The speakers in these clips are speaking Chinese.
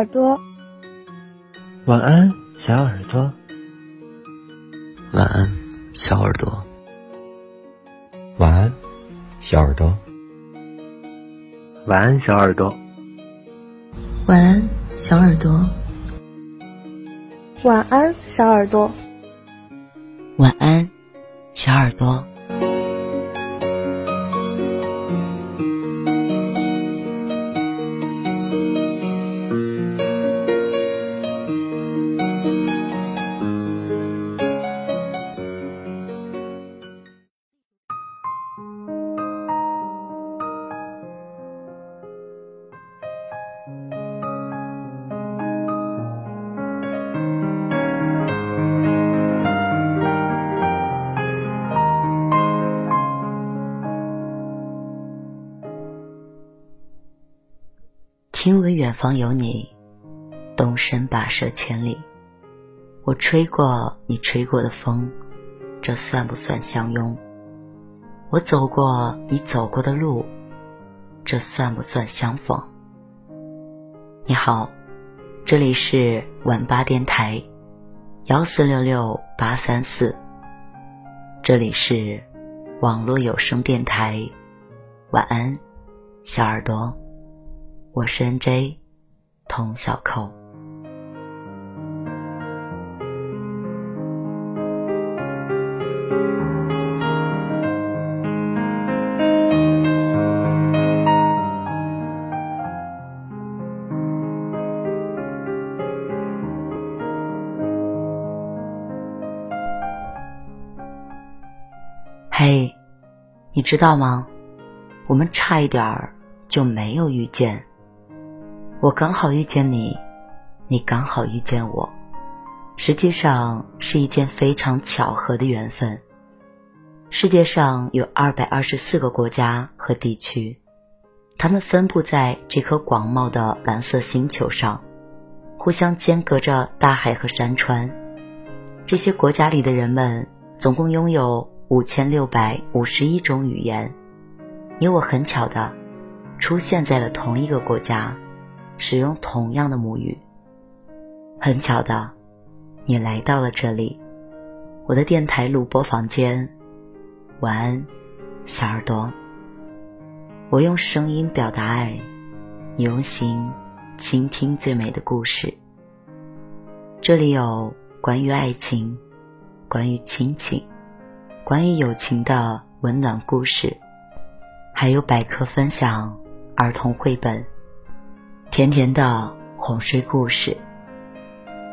耳朵。晚安，小耳朵。晚安，小耳朵。晚安，小耳朵。晚安，小耳朵。晚安，小耳朵。晚安，小耳朵。晚安，小耳朵。方有你，动身跋涉千里。我吹过你吹过的风，这算不算相拥？我走过你走过的路，这算不算相逢？你好，这里是晚八电台，幺四六六八三四。这里是网络有声电台，晚安，小耳朵。我是 N.J. 童小扣。嘿，你知道吗？我们差一点儿就没有遇见。我刚好遇见你，你刚好遇见我，实际上是一件非常巧合的缘分。世界上有二百二十四个国家和地区，它们分布在这颗广袤的蓝色星球上，互相间隔着大海和山川。这些国家里的人们总共拥有五千六百五十一种语言。你我很巧的出现在了同一个国家。使用同样的母语。很巧的，你来到了这里，我的电台录播房间。晚安，小耳朵。我用声音表达爱，你用心倾听最美的故事。这里有关于爱情、关于亲情、关于友情的温暖故事，还有百科分享、儿童绘本。甜甜的哄睡故事，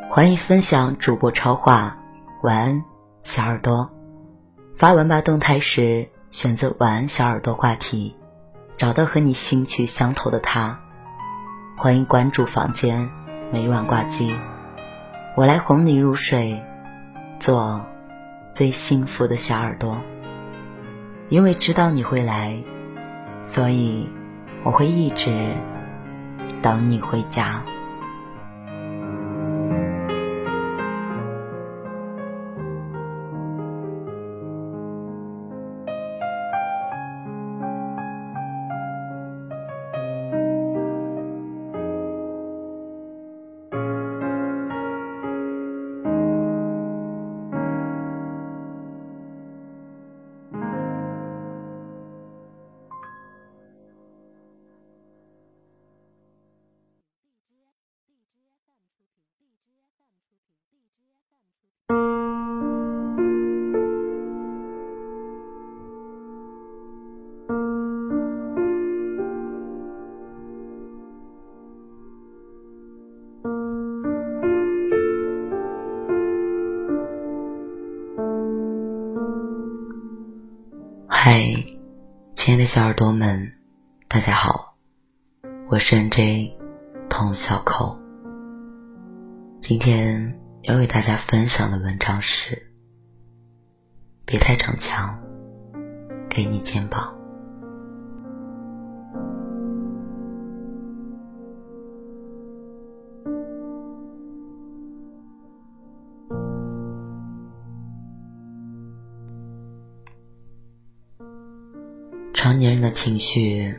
欢迎分享主播超话。晚安，小耳朵。发文吧动态时，选择晚安小耳朵话题，找到和你兴趣相投的他。欢迎关注房间，每晚挂机，我来哄你入睡，做最幸福的小耳朵。因为知道你会来，所以我会一直。等你回家。嗨，亲爱的小耳朵们，大家好，我是 N.J. 童小扣。今天要为大家分享的文章是：别太逞强，给你肩膀。成年人的情绪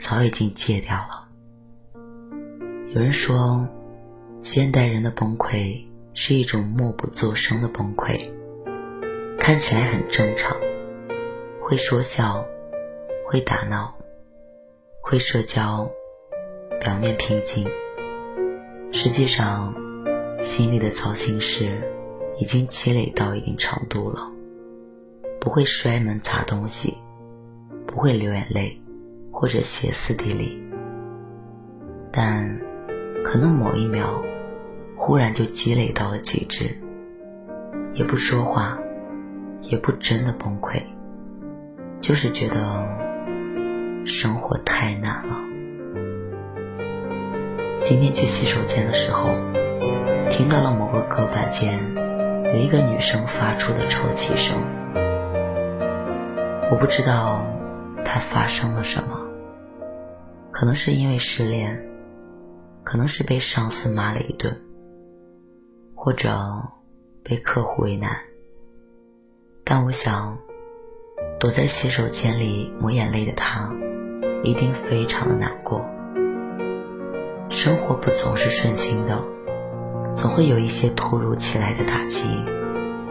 早已经戒掉了。有人说，现代人的崩溃是一种默不作声的崩溃，看起来很正常，会说笑，会打闹，会社交，表面平静，实际上心里的糟心事已经积累到一定程度了。不会摔门砸东西，不会流眼泪或者歇斯底里，但可能某一秒。忽然就积累到了极致，也不说话，也不真的崩溃，就是觉得生活太难了。今天去洗手间的时候，听到了某个隔板间有一个女生发出的抽泣声，我不知道她发生了什么，可能是因为失恋，可能是被上司骂了一顿。或者被客户为难，但我想，躲在洗手间里抹眼泪的他，一定非常的难过。生活不总是顺心的，总会有一些突如其来的打击，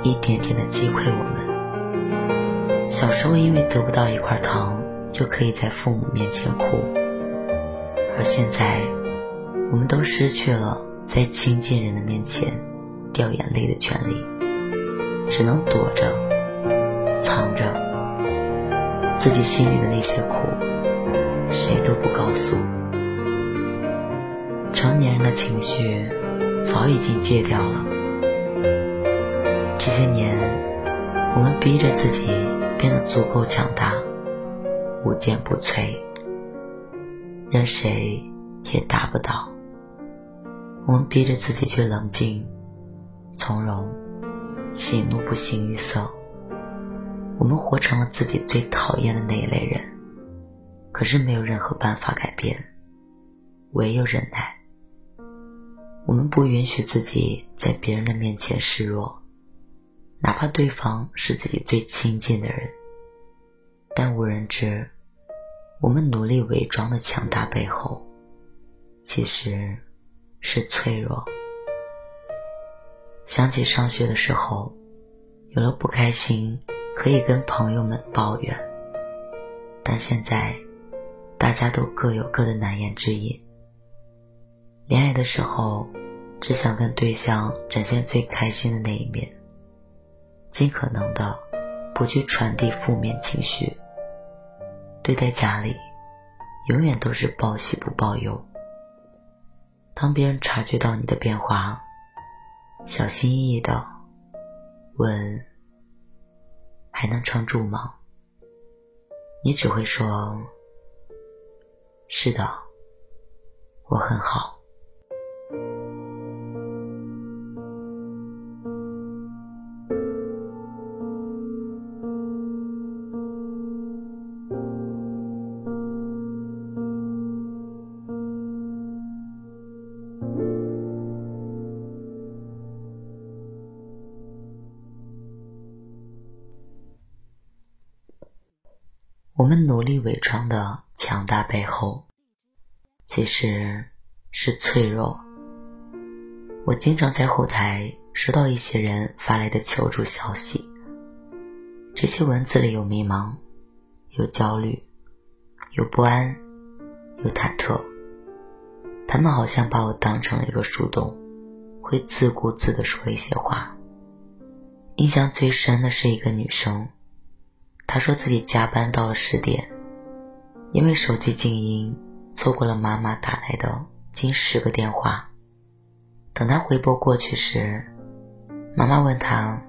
一点点的击溃我们。小时候因为得不到一块糖，就可以在父母面前哭，而现在，我们都失去了在亲近人的面前。掉眼泪的权利，只能躲着、藏着自己心里的那些苦，谁都不告诉。成年人的情绪早已经戒掉了。这些年，我们逼着自己变得足够强大，无坚不摧，任谁也打不倒。我们逼着自己去冷静。从容，喜怒不形于色。我们活成了自己最讨厌的那一类人，可是没有任何办法改变，唯有忍耐。我们不允许自己在别人的面前示弱，哪怕对方是自己最亲近的人。但无人知，我们努力伪装的强大背后，其实是脆弱。想起上学的时候，有了不开心可以跟朋友们抱怨，但现在大家都各有各的难言之隐。恋爱的时候，只想跟对象展现最开心的那一面，尽可能的不去传递负面情绪。对待家里，永远都是报喜不报忧。当别人察觉到你的变化，小心翼翼的问：“还能撑住吗？”你只会说：“是的，我很好。”们努力伪装的强大背后，其实是脆弱。我经常在后台收到一些人发来的求助消息，这些文字里有迷茫，有焦虑，有不安，有忐忑。他们好像把我当成了一个树洞，会自顾自的说一些话。印象最深的是一个女生。他说自己加班到了十点，因为手机静音，错过了妈妈打来的近十个电话。等他回拨过去时，妈妈问他：“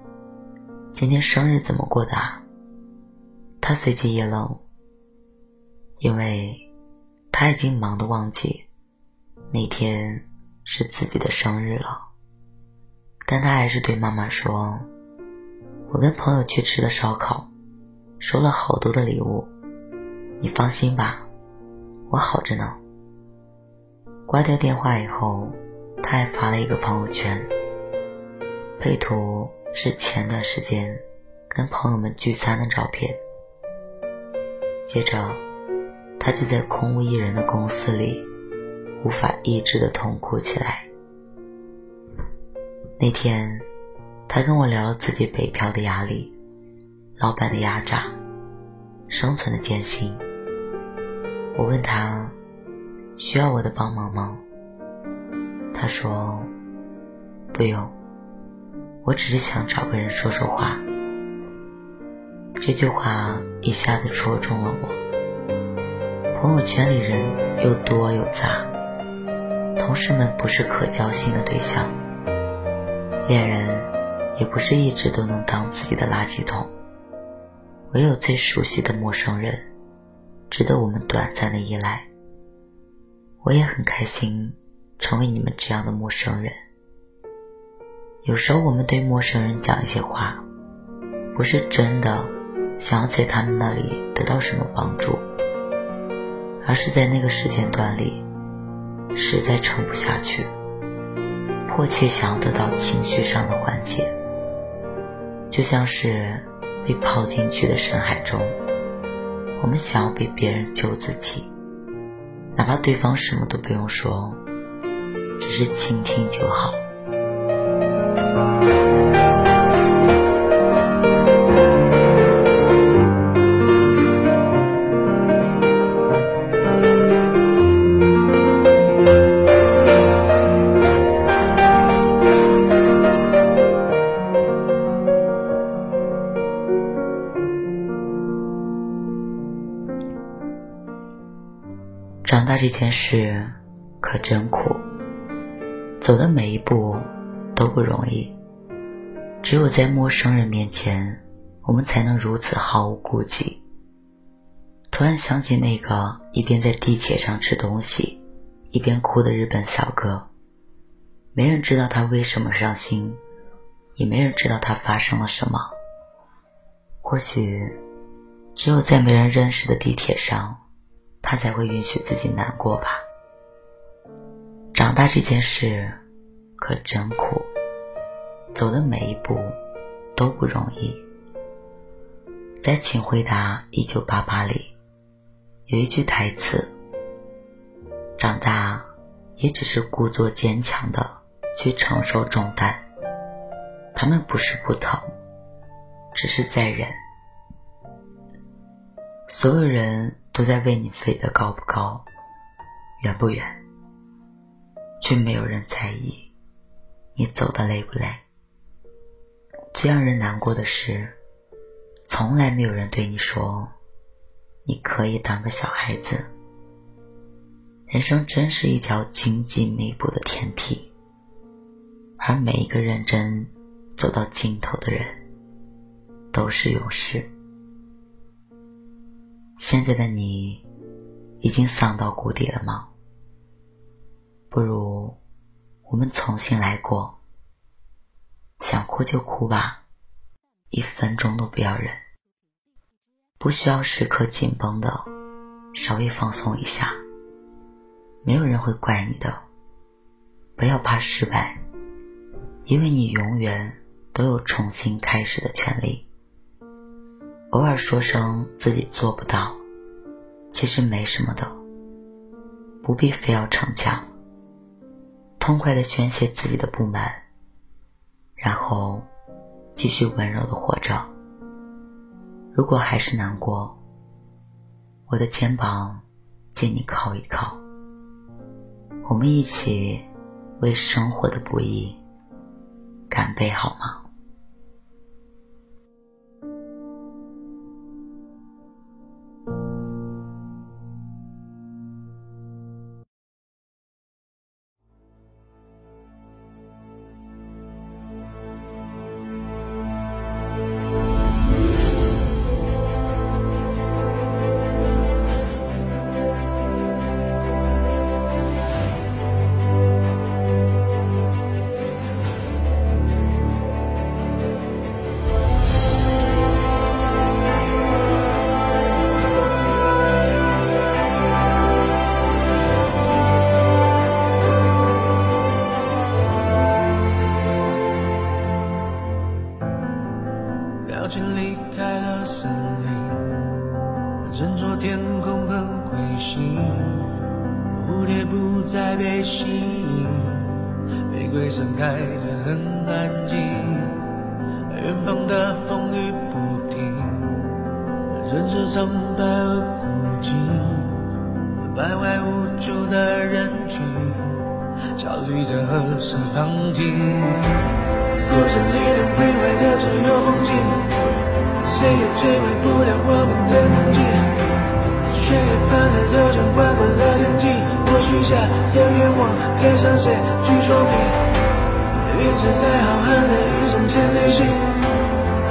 今天生日怎么过的？”啊？”他随即一愣，因为他已经忙得忘记那天是自己的生日了。但他还是对妈妈说：“我跟朋友去吃的烧烤。”收了好多的礼物，你放心吧，我好着呢。挂掉电话以后，他还发了一个朋友圈，配图是前段时间跟朋友们聚餐的照片。接着，他就在空无一人的公司里，无法抑制的痛哭起来。那天，他跟我聊了自己北漂的压力、老板的压榨、生存的艰辛。我问他需要我的帮忙吗？他说不用，我只是想找个人说说话。这句话一下子戳中了我。朋友圈里人又多又杂，同事们不是可交心的对象。恋人也不是一直都能当自己的垃圾桶，唯有最熟悉的陌生人，值得我们短暂的依赖。我也很开心成为你们这样的陌生人。有时候我们对陌生人讲一些话，不是真的想要在他们那里得到什么帮助，而是在那个时间段里，实在撑不下去。迫切想要得到情绪上的缓解，就像是被抛进去的深海中，我们想要被别人救自己，哪怕对方什么都不用说，只是倾听就好。长大这件事可真苦，走的每一步都不容易。只有在陌生人面前，我们才能如此毫无顾忌。突然想起那个一边在地铁上吃东西，一边哭的日本小哥，没人知道他为什么伤心，也没人知道他发生了什么。或许，只有在没人认识的地铁上。他才会允许自己难过吧。长大这件事可真苦，走的每一步都不容易。在《请回答一九八八》里，有一句台词：“长大也只是故作坚强的去承受重担，他们不是不疼，只是在忍。”所有人都在为你飞得高不高，远不远，却没有人在意你走的累不累。最让人难过的是，从来没有人对你说，你可以当个小孩子。人生真是一条荆棘密布的天梯，而每一个认真走到尽头的人，都是勇士。现在的你，已经丧到谷底了吗？不如我们重新来过。想哭就哭吧，一分钟都不要忍。不需要时刻紧绷的，稍微放松一下。没有人会怪你的。不要怕失败，因为你永远都有重新开始的权利。偶尔说声自己做不到，其实没什么的，不必非要逞强。痛快的宣泄自己的不满，然后继续温柔的活着。如果还是难过，我的肩膀借你靠一靠，我们一起为生活的不易干杯，好吗？徘徊无助的人群，焦虑着何时放晴。故事里能毁坏的只有风景，谁也摧毁不了我们的梦境。血液般的流转，划过了天际，我许下的愿望，该向谁去说明？一直在浩瀚的宇宙间旅行，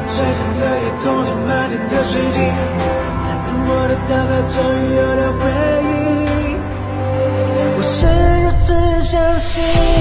璀璨的夜空里满天的水晶，我的祷告终于有了回应。自相信。